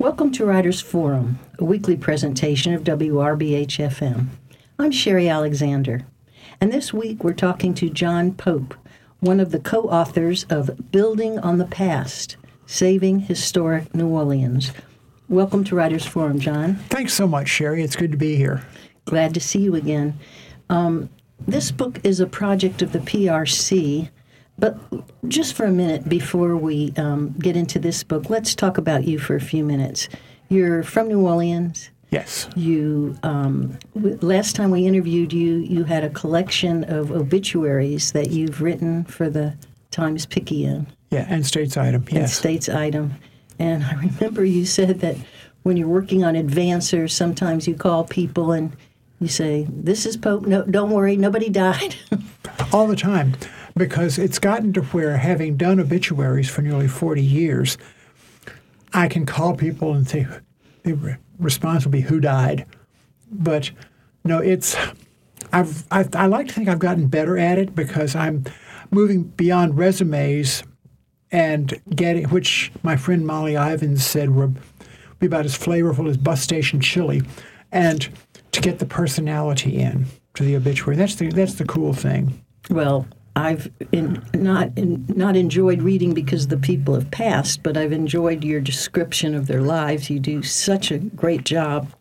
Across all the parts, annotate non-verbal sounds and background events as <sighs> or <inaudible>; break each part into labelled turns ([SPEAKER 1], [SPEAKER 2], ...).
[SPEAKER 1] Welcome to Writers Forum, a weekly presentation of WRBH FM. I'm Sherry Alexander, and this week we're talking to John Pope, one of the co authors of Building on the Past Saving Historic New Orleans. Welcome to Writers Forum, John.
[SPEAKER 2] Thanks so much, Sherry. It's good to be here.
[SPEAKER 1] Glad to see you again. Um, this book is a project of the PRC but just for a minute before we um, get into this book, let's talk about you for a few minutes. You're from New Orleans.
[SPEAKER 2] Yes.
[SPEAKER 1] You um, w- last time we interviewed you, you had a collection of obituaries that you've written for the Times Picayune.
[SPEAKER 2] Yeah, and States Item. Yes.
[SPEAKER 1] And States Item. And I <laughs> remember you said that when you're working on advancers, sometimes you call people and you say, "This is Pope. No, don't worry, nobody died." <laughs>
[SPEAKER 2] All the time because it's gotten to where, having done obituaries for nearly 40 years, I can call people and say, the response will be, Who died? But no, it's, I've, I've, I like to think I've gotten better at it because I'm moving beyond resumes and getting, which my friend Molly Ivins said were be about as flavorful as bus station chili, and to get the personality in to the obituary. That's the that's the cool thing.
[SPEAKER 1] Well, I've in, not in, not enjoyed reading because the people have passed, but I've enjoyed your description of their lives. You do such a great job.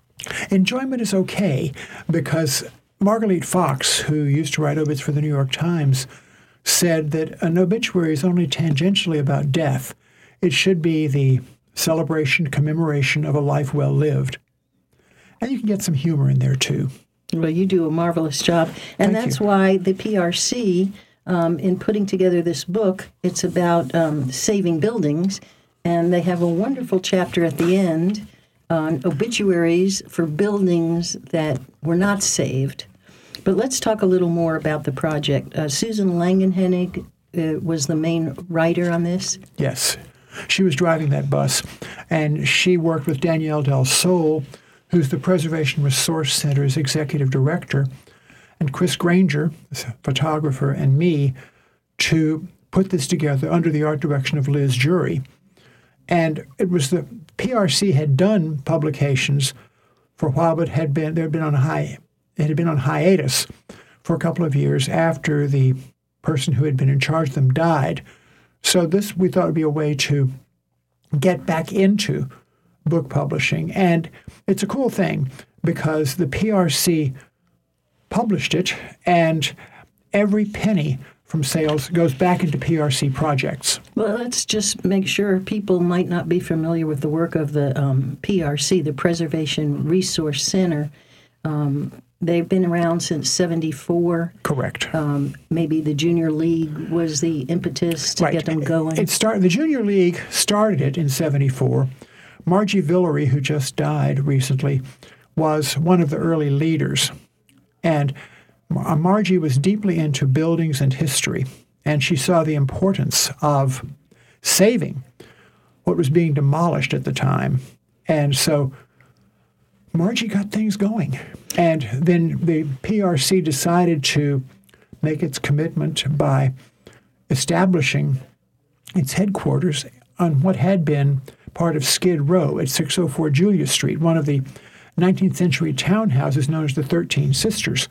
[SPEAKER 2] Enjoyment is okay because Margalit Fox, who used to write obits for the New York Times, said that an obituary is only tangentially about death. It should be the celebration, commemoration of a life well lived. And you can get some humor in there too.
[SPEAKER 1] Well, you do a marvelous job. And
[SPEAKER 2] Thank
[SPEAKER 1] that's
[SPEAKER 2] you.
[SPEAKER 1] why the PRC um, in putting together this book. It's about um, saving buildings, and they have a wonderful chapter at the end on obituaries for buildings that were not saved. But let's talk a little more about the project. Uh, Susan Langenhennig uh, was the main writer on this.
[SPEAKER 2] Yes. She was driving that bus, and she worked with Danielle Del Sol, who's the Preservation Resource Center's executive director, and Chris Granger, photographer, and me to put this together under the art direction of Liz Jury. And it was the PRC had done publications for a while, but had been they had been on high it had been on hiatus for a couple of years after the person who had been in charge of them died. So this we thought would be a way to get back into book publishing. And it's a cool thing because the PRC published it, and every penny from sales goes back into PRC projects.
[SPEAKER 1] Well, let's just make sure people might not be familiar with the work of the um, PRC, the Preservation Resource Center. Um, they've been around since 74.
[SPEAKER 2] Correct.
[SPEAKER 1] Um, maybe the Junior League was the impetus to
[SPEAKER 2] right.
[SPEAKER 1] get them going.
[SPEAKER 2] It started. The Junior League started it in '74. Margie Villery, who just died recently, was one of the early leaders, and uh, Margie was deeply into buildings and history, and she saw the importance of saving what was being demolished at the time, and so Margie got things going. And then the PRC decided to make its commitment by establishing its headquarters on what had been part of Skid Row at 604 Julia Street, one of the 19th century townhouses known as the Thirteen Sisters.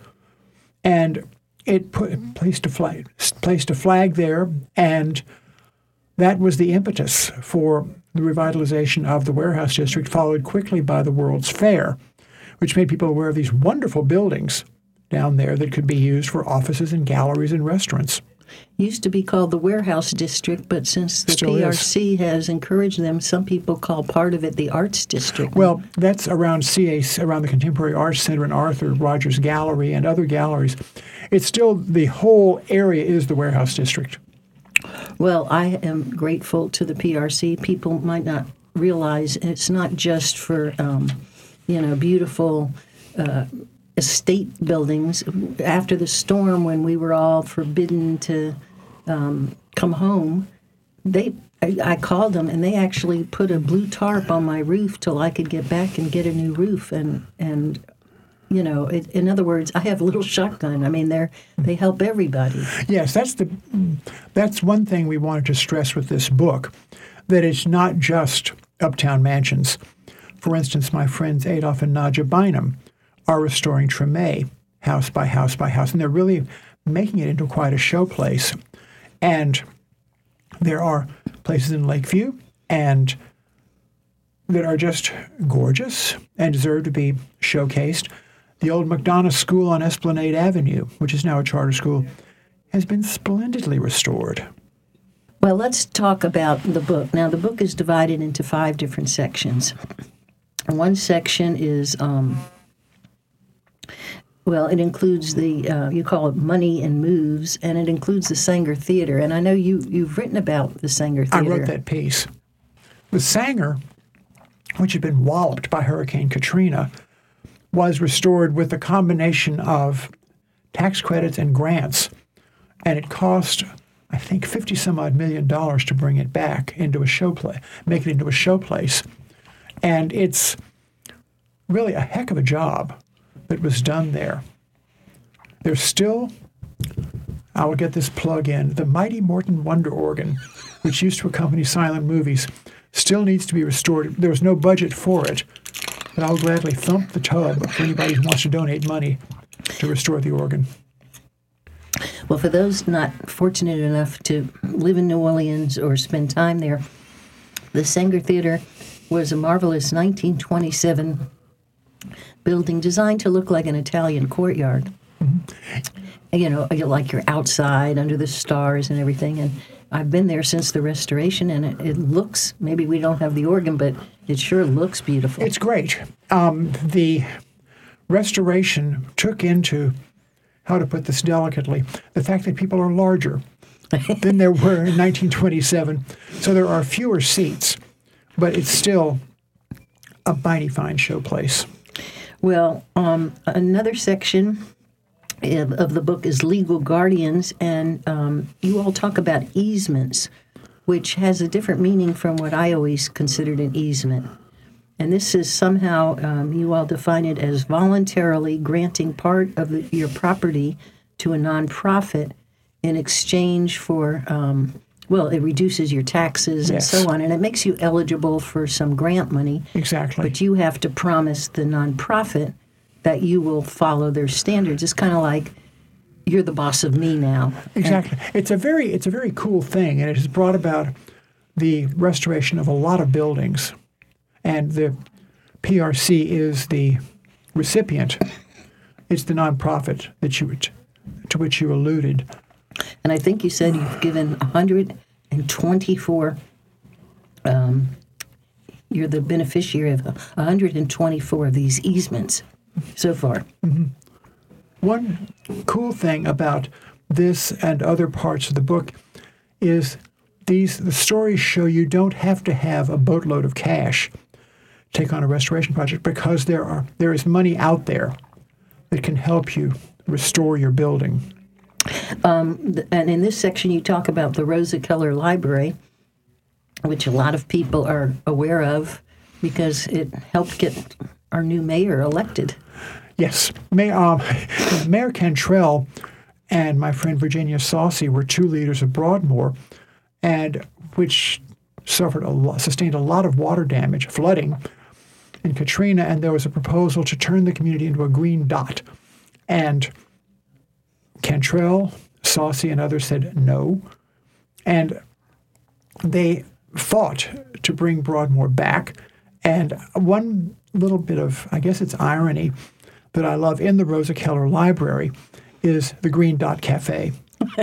[SPEAKER 2] And it put, placed, a flag, placed a flag there, and that was the impetus for the revitalization of the warehouse district, followed quickly by the World's Fair, which made people aware of these wonderful buildings down there that could be used for offices and galleries and restaurants.
[SPEAKER 1] Used to be called the Warehouse District, but since the
[SPEAKER 2] Still is.
[SPEAKER 1] PRC has encouraged them, some people call part of it the Arts District.
[SPEAKER 2] Well, that's around CAC, around the Contemporary Arts Center and Arthur Rogers Gallery and other galleries. It's still the whole area is the warehouse district.
[SPEAKER 1] Well, I am grateful to the PRC. People might not realize it's not just for, um, you know, beautiful uh, estate buildings. After the storm, when we were all forbidden to um, come home, they I, I called them and they actually put a blue tarp on my roof till I could get back and get a new roof and and you know it, in other words I have a little shotgun I mean they're they help everybody
[SPEAKER 2] Yes, that's the that's one thing we wanted to stress with this book that it's not just uptown mansions. For instance, my friends Adolf and Nadja Bynum are restoring Treme house by house by house, and they're really making it into quite a showplace. And there are places in Lakeview and that are just gorgeous and deserve to be showcased. The old McDonough School on Esplanade Avenue, which is now a charter school, has been splendidly restored.
[SPEAKER 1] Well, let's talk about the book. Now, the book is divided into five different sections. One section is, um, well, it includes the uh, you call it money and moves, and it includes the Sanger Theater. And I know you you've written about the Sanger Theater.
[SPEAKER 2] I wrote that piece. The Sanger, which had been walloped by Hurricane Katrina, was restored with a combination of tax credits and grants, and it cost, I think, fifty some odd million dollars to bring it back into a show play, make it into a show place, and it's really a heck of a job that was done there. There's still I will get this plug in. The Mighty Morton Wonder Organ, which used to accompany silent movies, still needs to be restored. There was no budget for it, but I'll gladly thump the tub for anybody who wants to donate money to restore the organ.
[SPEAKER 1] Well, for those not fortunate enough to live in New Orleans or spend time there, the Sanger Theater was a marvelous 1927 building designed to look like an Italian courtyard. You know, like you're outside under the stars and everything. And I've been there since the restoration, and it, it looks maybe we don't have the organ, but it sure looks beautiful.
[SPEAKER 2] It's great. Um, the restoration took into, how to put this delicately, the fact that people are larger <laughs> than there were in 1927. So there are fewer seats, but it's still a mighty fine showplace.
[SPEAKER 1] Well, um, another section of, of the book is legal guardians, and um, you all talk about easements, which has a different meaning from what I always considered an easement. And this is somehow, um, you all define it as voluntarily granting part of the, your property to a nonprofit in exchange for, um, well, it reduces your taxes and so on, and it makes you eligible for some grant money.
[SPEAKER 2] Exactly.
[SPEAKER 1] But you have to promise the nonprofit that you will follow their standards. It's kind of like you're the boss of me now.
[SPEAKER 2] Exactly. It's a very it's a very cool thing, and it has brought about the restoration of a lot of buildings, and the PRC is the recipient. It's the nonprofit that you to which you alluded.
[SPEAKER 1] And I think you said you've given 124. Um, you're the beneficiary of 124 of these easements so far.
[SPEAKER 2] One cool thing about this and other parts of the book is these the stories show you don't have to have a boatload of cash take on a restoration project because there are there is money out there that can help you restore your building.
[SPEAKER 1] Th- And in this section, you talk about the Rosa Keller Library, which a lot of people are aware of because it helped get our new mayor elected.
[SPEAKER 2] Yes, Mayor, um, <laughs> Mayor Cantrell and my friend Virginia Saucy were two leaders of Broadmoor, and which suffered a lot, sustained a lot of water damage, flooding in Katrina, and there was a proposal to turn the community into a green dot, and Cantrell, Saucy, and others said no, and they fought to bring Broadmoor back. And one little bit of, I guess it's irony, that I love in the Rosa Keller Library is the Green Dot Cafe. <laughs>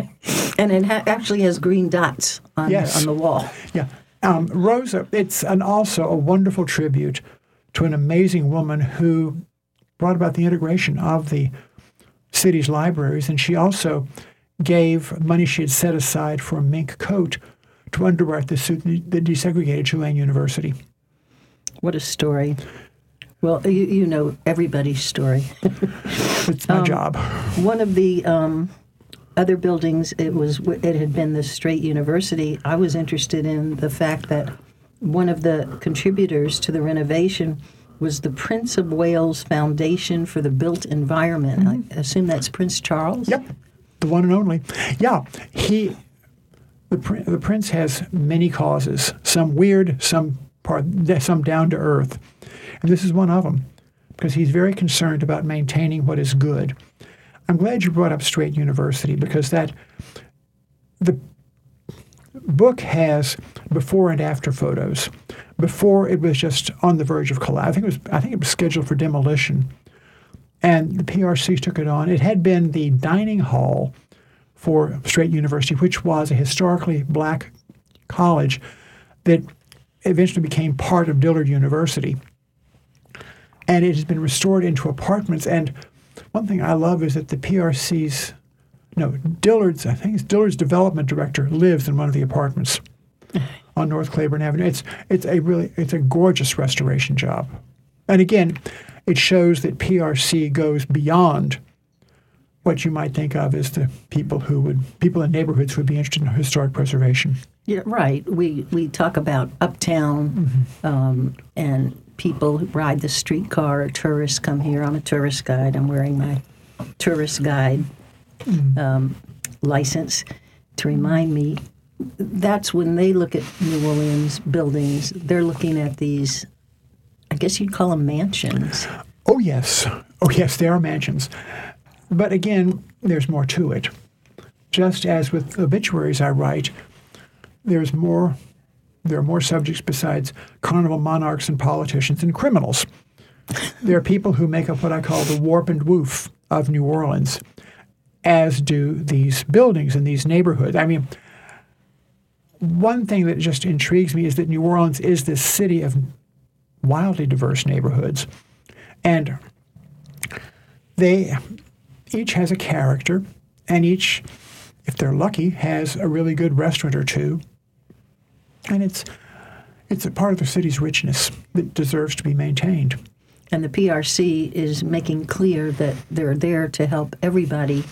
[SPEAKER 1] And it ha- actually has green dots on,
[SPEAKER 2] Yes.
[SPEAKER 1] the, on the wall.
[SPEAKER 2] Yeah. Um, Rosa, it's an, also a wonderful tribute to an amazing woman who brought about the integration of the city's libraries. And she also gave money she had set aside for a mink coat to underwrite the suit that desegregated Tulane University.
[SPEAKER 1] What a story. Well, you, you know everybody's story. <laughs>
[SPEAKER 2] It's my job.
[SPEAKER 1] One of the um, other buildings, it was it had been the Straight University. I was interested in the fact that one of the contributors to the renovation was the Prince of Wales Foundation for the Built Environment. I mm-hmm. assume that's Prince Charles.
[SPEAKER 2] Yep, the one and only. Yeah, he, the the prince has many causes. Some weird, some part, some down to earth, And this is one of them because he's very concerned about maintaining what is good. I'm glad you brought up Straight University because that the book has before and after photos. Before it was just on the verge of collapse. I think it was I think it was scheduled for demolition. And the PRC took it on. It had been the dining hall for Straight University, which was a historically black college that eventually became part of Dillard University. And it has been restored into apartments. And one thing I love is that the PRC's, no, Dillard's, I think it's Dillard's development director lives in one of the apartments on North Claiborne Avenue. It's, it's a really, it's a gorgeous restoration job. And again, it shows that PRC goes beyond what you might think of as the people who would people in neighborhoods who would be interested in historic preservation.
[SPEAKER 1] Yeah, right. We we talk about uptown mm-hmm. um, and people who ride the streetcar. Or tourists come here. I'm a tourist guide. I'm wearing my tourist guide mm-hmm. um, license to remind me. That's when they look at New Orleans buildings. They're looking at these. I guess you'd call them mansions.
[SPEAKER 2] Oh yes, oh yes, they are mansions. But again, there's more to it. Just as with obituaries I write, there's more there are more subjects besides carnival monarchs and politicians and criminals. there are people who make up what I call the warp and woof of New Orleans, as do these buildings and these neighborhoods. I mean, one thing that just intrigues me is that New Orleans is this city of wildly diverse neighborhoods. And they each has a character, and each, if they're lucky, has a really good restaurant or two. And it's it's a part of the city's richness that deserves to be maintained.
[SPEAKER 1] And the PRC is making clear that they're there to help everybody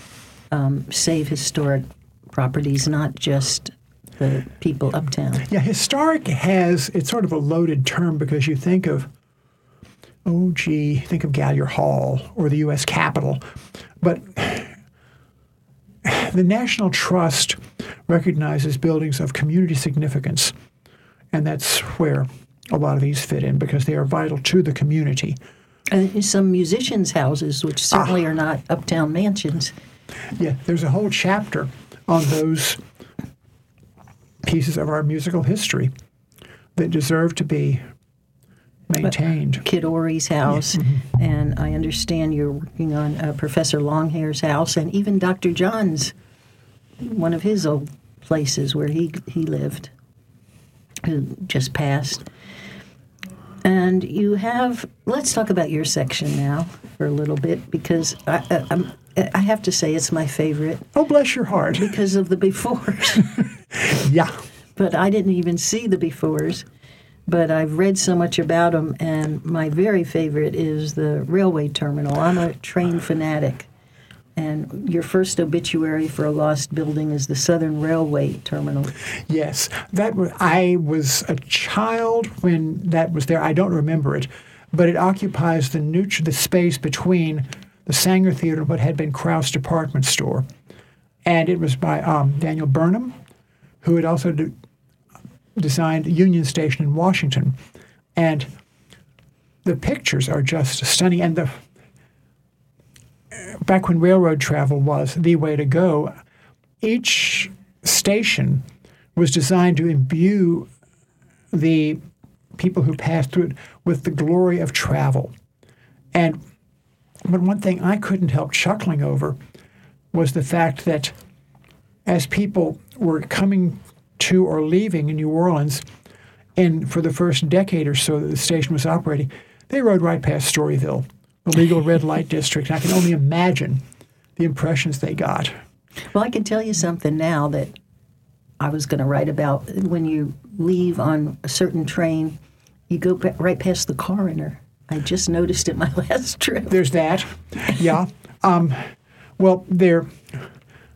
[SPEAKER 1] um, save historic properties, not just the people uptown.
[SPEAKER 2] Yeah, historic has it's sort of a loaded term because you think of oh gee, think of Gallier Hall or the U.S. Capitol, but <sighs> the National Trust recognizes buildings of community significance, and that's where a lot of these fit in because they are vital to the community.
[SPEAKER 1] And some musicians' houses, which certainly ah. are not uptown mansions.
[SPEAKER 2] Yeah, there's a whole chapter on those pieces of our musical history that deserve to be maintained.
[SPEAKER 1] Kid Ory's house, mm-hmm. and I understand you're working on uh, Professor Longhair's house, and even Dr. John's, one of his old places where he he lived, who just passed. And you have. Let's talk about your section now for a little bit because I, I, I'm, I have to say it's my favorite.
[SPEAKER 2] Oh, bless your heart!
[SPEAKER 1] Because of the befores. <laughs>
[SPEAKER 2] yeah.
[SPEAKER 1] But I didn't even see the befores but I've read so much about them, and my very favorite is the railway terminal. I'm a train fanatic, and your first obituary for a lost building is the Southern Railway Terminal.
[SPEAKER 2] Yes, that was, I was a child when that was there. I don't remember it, but it occupies the neutral, the space between the Sanger Theater what had been Krauss Department Store, and it was by um, Daniel Burnham, who had also do, designed Union Station in Washington. And the pictures are just stunning. And the back when railroad travel was the way to go, each station was designed to imbue the people who passed through it with the glory of travel. And but one thing I couldn't help chuckling over was the fact that as people were coming to or leaving New Orleans, and for the first decade or so that the station was operating, they rode right past Storyville, the legal red light district. I can only imagine the impressions they got.
[SPEAKER 1] Well, I can tell you something now that I was going to write about. When you leave on a certain train, you go right past the coroner. I just noticed it my <laughs> last trip.
[SPEAKER 2] There's that. Yeah. Um, well, there,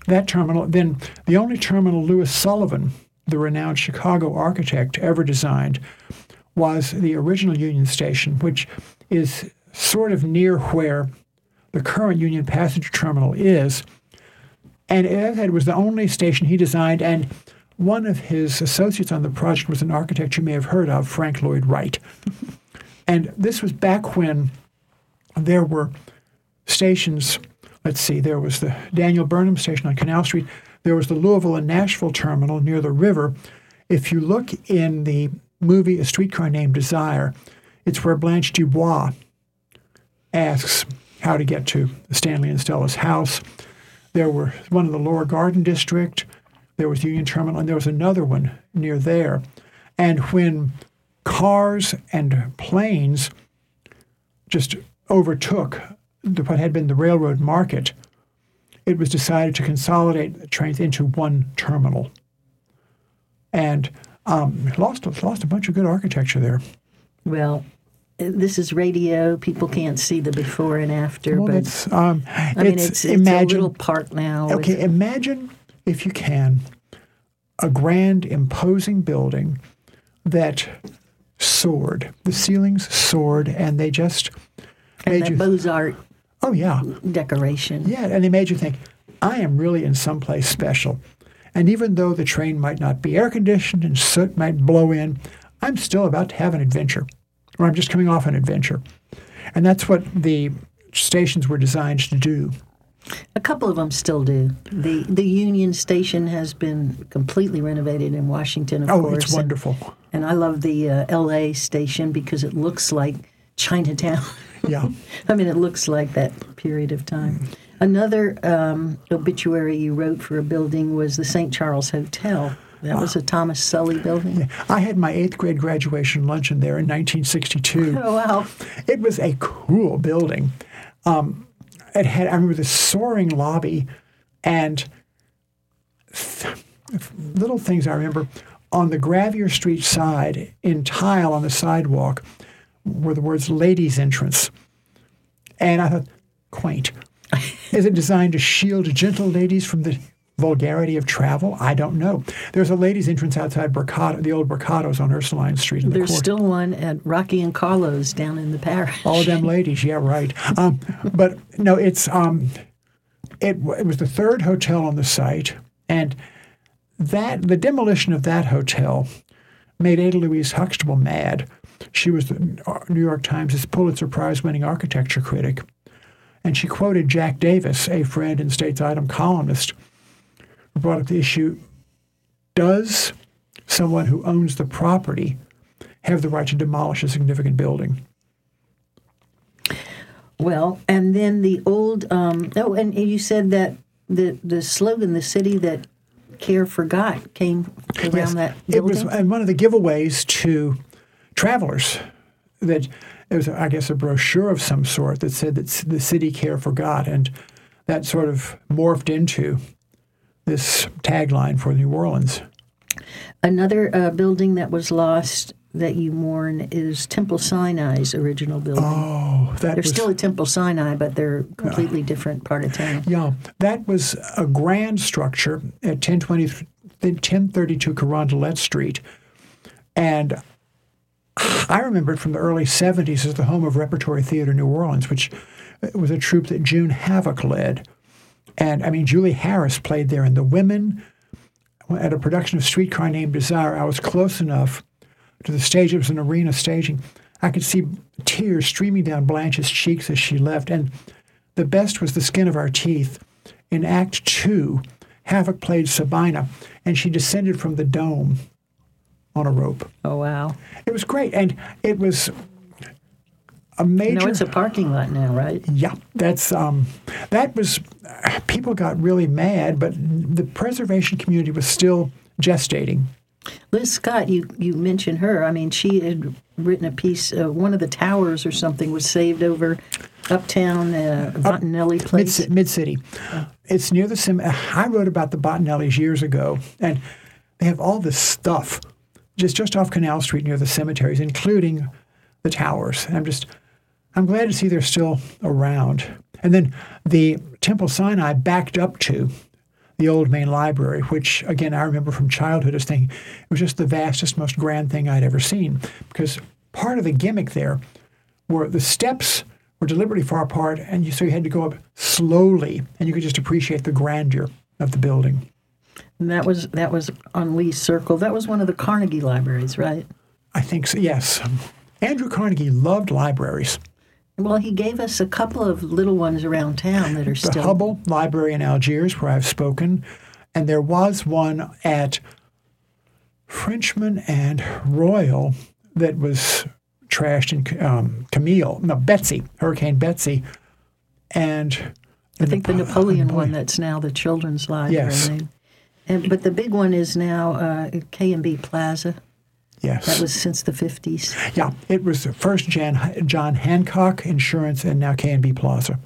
[SPEAKER 2] that terminal. Then the only terminal Louis Sullivan the renowned Chicago architect, ever designed was the original Union Station, which is sort of near where the current Union Passenger Terminal is. And it was the only station he designed, and one of his associates on the project was an architect you may have heard of, Frank Lloyd Wright. <laughs> And this was back when there were stations. Let's see, there was the Daniel Burnham station on Canal Street. There was the Louisville and Nashville terminal near the river. If you look in the movie A Streetcar Named Desire, it's where Blanche Dubois asks how to get to Stanley and Stella's house. There were one in the Lower Garden District, there was Union Terminal, and there was another one near there. And when cars and planes just overtook the, what had been the railroad market, it was decided to consolidate the trains into one terminal. And um, lost lost a bunch of good architecture there.
[SPEAKER 1] Well, this is radio. People can't see the before and after,
[SPEAKER 2] Well,
[SPEAKER 1] but
[SPEAKER 2] that's um,
[SPEAKER 1] I mean, it's, it's a little park now. with-
[SPEAKER 2] Okay, imagine if you can a grand, imposing building that soared. The ceilings soared, and they just
[SPEAKER 1] and
[SPEAKER 2] made you.
[SPEAKER 1] Beaux-Art
[SPEAKER 2] oh yeah,
[SPEAKER 1] decoration.
[SPEAKER 2] yeah, and they made you think, I am really in some place special. And even though the train might not be air conditioned and soot might blow in, I'm still about to have an adventure, or I'm just coming off an adventure. And that's what the stations were designed to do.
[SPEAKER 1] A couple of them still do. the The Union Station has been completely renovated in Washington, of
[SPEAKER 2] Oh,
[SPEAKER 1] course.
[SPEAKER 2] it's
[SPEAKER 1] and-
[SPEAKER 2] wonderful.
[SPEAKER 1] And, I love the uh, L.A. station because it looks like Chinatown. <laughs>
[SPEAKER 2] Yeah.
[SPEAKER 1] I mean, it looks like that period of time. Another um, obituary you wrote for a building was the St. Charles Hotel. That was a Thomas Sully building.
[SPEAKER 2] I had my eighth grade graduation luncheon there in 1962. <laughs>
[SPEAKER 1] Oh wow!
[SPEAKER 2] It was a cool building. Um, it had, I remember the soaring lobby and th- little things I remember. On the Gravier Street side, in tile on the sidewalk, were the words ladies' entrance. And I thought, quaint. Is it designed to shield gentle ladies from the vulgarity of travel? I don't know. There's a ladies' entrance outside Mercado, the old Mercados on Ursuline Street in the
[SPEAKER 1] There's still one at Rocky and Carlos down in the parish.
[SPEAKER 2] All them <laughs> ladies, yeah, right. Um, but no, it's um, it, it was the third hotel on the site, and that the demolition of that hotel made Ada Louise Huxtable mad. She was the New York Times' Pulitzer Prize-winning architecture critic, and she quoted Jack Davis, a friend and States Item columnist, brought up the issue: Does someone who owns the property have the right to demolish a significant building?
[SPEAKER 1] Well, and then the old um, oh, and you said that the the slogan, the city that care forgot, came around
[SPEAKER 2] Yes,
[SPEAKER 1] that
[SPEAKER 2] it was and one of the giveaways to travelers that it was, I guess, a brochure of some sort that said that the city care forgot, and that sort of morphed into this tagline for New Orleans.
[SPEAKER 1] Another uh, building that was lost that you mourn is Temple Sinai's original building.
[SPEAKER 2] Oh, that
[SPEAKER 1] They're
[SPEAKER 2] was
[SPEAKER 1] still at Temple Sinai, but they're a completely different part of town.
[SPEAKER 2] yeah, that was a grand structure at 1020, 1032 Carondelet Street, and I remember it from the early 70s as the home of Repertory Theater New Orleans, which was a troupe that June Havoc led. And I mean, Julie Harris played there, and the women at a production of Streetcar Named Desire, I was close enough to the stage. It was an arena staging. I could see tears streaming down Blanche's cheeks as she left. And the best was the skin of our teeth. In Act Two, Havoc played Sabina, and she descended from the dome on a rope.
[SPEAKER 1] Oh wow!
[SPEAKER 2] It was great, and it was a major.
[SPEAKER 1] No, it's a parking lot now, right?
[SPEAKER 2] Yeah, that's um, that was. People got really mad, but the preservation community was still gestating.
[SPEAKER 1] Liz Scott, you you mentioned her. I mean, she had written a piece. Uh, one of the towers or something was saved over uptown uh, Montanelli Place.
[SPEAKER 2] Mid City. It's near the sim. I wrote about the Bottinellis years ago, and they have all this stuff just just off Canal Street near the cemeteries, including the towers. And I'm just, I'm glad to see they're still around. And then the Temple Sinai backed up to the old main library, which again I remember from childhood as thinking it was just the vastest, most grand thing I'd ever seen. Because part of the gimmick there were the steps were deliberately far apart, and you, so you had to go up slowly, and you could just appreciate the grandeur of the building.
[SPEAKER 1] And that was that was on Lee Circle. That was one of the Carnegie libraries, right?
[SPEAKER 2] I think so, yes. Andrew Carnegie loved libraries.
[SPEAKER 1] Well, he gave us a couple of little ones around town that are
[SPEAKER 2] The
[SPEAKER 1] still.
[SPEAKER 2] Hubbell Library in Algiers, where I've spoken, and there was one at Frenchman and Royal that was trashed in um, Camille, no, Betsy, Hurricane Betsy, and
[SPEAKER 1] I think the Napoleon one that's now the children's library.
[SPEAKER 2] Yes.
[SPEAKER 1] And, but the big one is now uh, K and B Plaza.
[SPEAKER 2] Yes,
[SPEAKER 1] That was since the fifties.
[SPEAKER 2] yeah, it was the first Jan, John Hancock Insurance, and now K and B Plaza.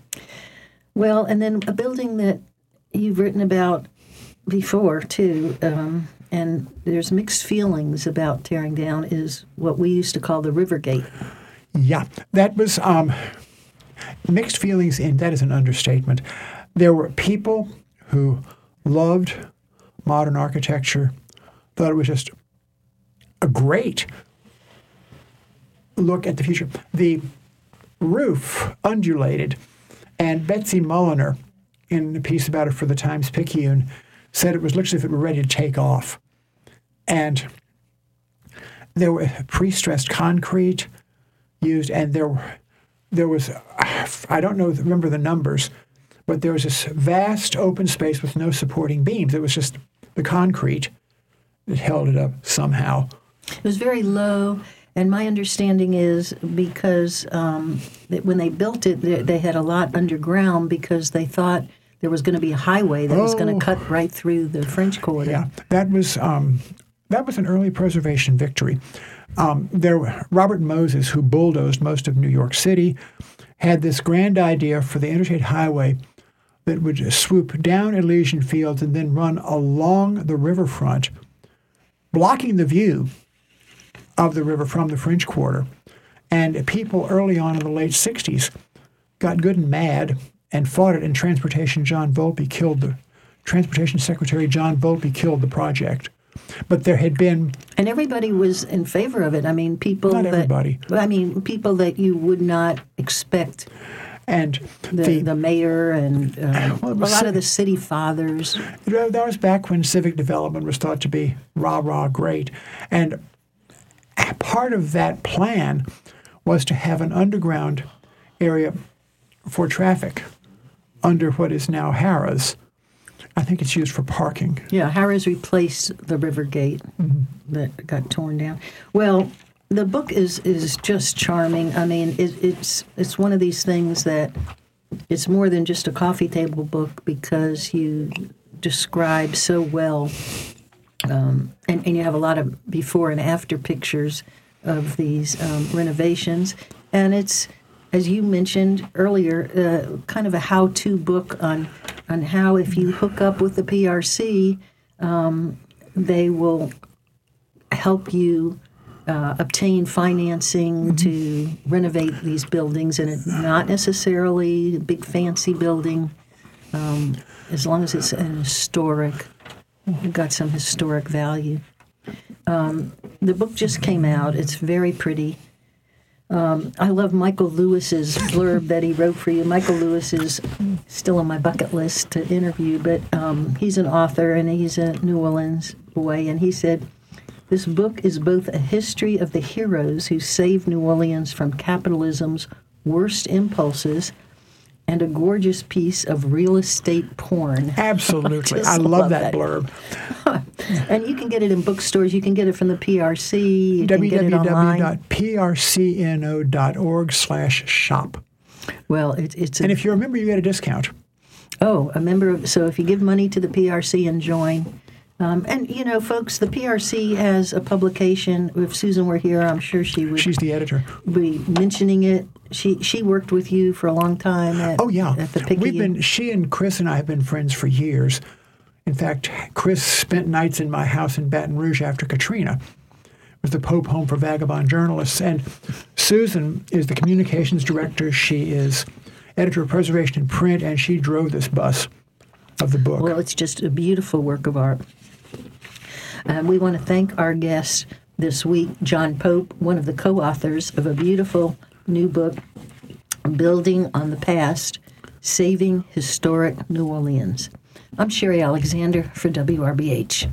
[SPEAKER 1] Well, and then a building that you've written about before too, um, and there's mixed feelings about tearing down is what we used to call the River Gate.
[SPEAKER 2] Yeah, that was um, mixed feelings, and that is an understatement. There were people who loved modern architecture, thought it was just a great look at the future. The roof undulated, and Betsy Mulliner, in a piece about it for the Times Picayune, said it was looks as if it were ready to take off. And there were pre-stressed concrete used, and there there was I don't know remember the numbers, but there was this vast open space with no supporting beams. It was just the concrete that held it up somehow.
[SPEAKER 1] It was very low, and my understanding is because um, that when they built it, they, they had a lot underground because they thought there was going to be a highway that was going
[SPEAKER 2] Oh.
[SPEAKER 1] to cut right through the French Quarter.
[SPEAKER 2] Yeah, that was um, that was an early preservation victory. Um, there, Robert Moses, who bulldozed most of New York City, had this grand idea for the interstate highway that would swoop down Elysian Fields and then run along the riverfront, blocking the view of the river from the French Quarter. And people early on in the late 60s got good and mad and fought it, and Transportation John Volpe killed the Transportation Secretary John Volpe killed the project. But there had been
[SPEAKER 1] And everybody was in favor of it. I mean, people
[SPEAKER 2] Not
[SPEAKER 1] that
[SPEAKER 2] everybody.
[SPEAKER 1] I mean, people that you would not expect.
[SPEAKER 2] and
[SPEAKER 1] The,
[SPEAKER 2] the,
[SPEAKER 1] the, mayor and uh, <coughs>
[SPEAKER 2] Well,
[SPEAKER 1] a lot of the city fathers.
[SPEAKER 2] that was back when civic development was thought to be rah rah great, and part of that plan was to have an underground area for traffic under what is now Harrah's. I think it's used for parking.
[SPEAKER 1] Yeah, Harrah's replaced the River Gate mm-hmm. that got torn down. Well, the book is is just charming. I mean, it, it's it's one of these things that it's more than just a coffee table book because you describe so well, um, and, and you have a lot of before and after pictures of these um, renovations, and it's as you mentioned earlier, uh, kind of a how-to book on on how if you hook up with the PRC, um, they will help you uh, obtain financing to renovate these buildings, and it's not necessarily a big fancy building, um, as long as it's an historic, got some historic value. Um, the book just came out. It's very pretty. Um, I love Michael Lewis's blurb that he wrote for you. Michael Lewis is still on my bucket list to interview, but um, he's an author and he's a New Orleans boy, and he said, this book is both a history of the heroes who saved New Orleans from capitalism's worst impulses and a gorgeous piece of real estate porn. <laughs>
[SPEAKER 2] Absolutely.
[SPEAKER 1] just
[SPEAKER 2] I love,
[SPEAKER 1] love
[SPEAKER 2] that,
[SPEAKER 1] that.
[SPEAKER 2] blurb. <laughs>
[SPEAKER 1] And you can get it in bookstores. You can get it from the PRC. You can get it online.
[SPEAKER 2] www.prcno.org slash shop.
[SPEAKER 1] Well, it, it's a,
[SPEAKER 2] And if you're a member, you get a discount.
[SPEAKER 1] oh, a member of. So if you give money to the PRC and join, um, and you know, folks, the PRC has a publication. If Susan were here, I'm sure she would
[SPEAKER 2] She's the editor.
[SPEAKER 1] be mentioning it. She she worked with you for a long time at
[SPEAKER 2] Oh yeah,
[SPEAKER 1] at the
[SPEAKER 2] we've
[SPEAKER 1] Picayune.
[SPEAKER 2] been. She and Chris and I have been friends for years. In fact, Chris spent nights in my house in Baton Rouge after Katrina. It was the Pope Home for Vagabond Journalists, and Susan is the communications director. She is editor of Preservation and Print, and she drove this bus of the book.
[SPEAKER 1] Well, it's just a beautiful work of art. Uh, we want to thank our guest this week, John Pope, one of the co authors of a beautiful new book, Building on the Past Saving Historic New Orleans. I'm Sherry Alexander for WRBH.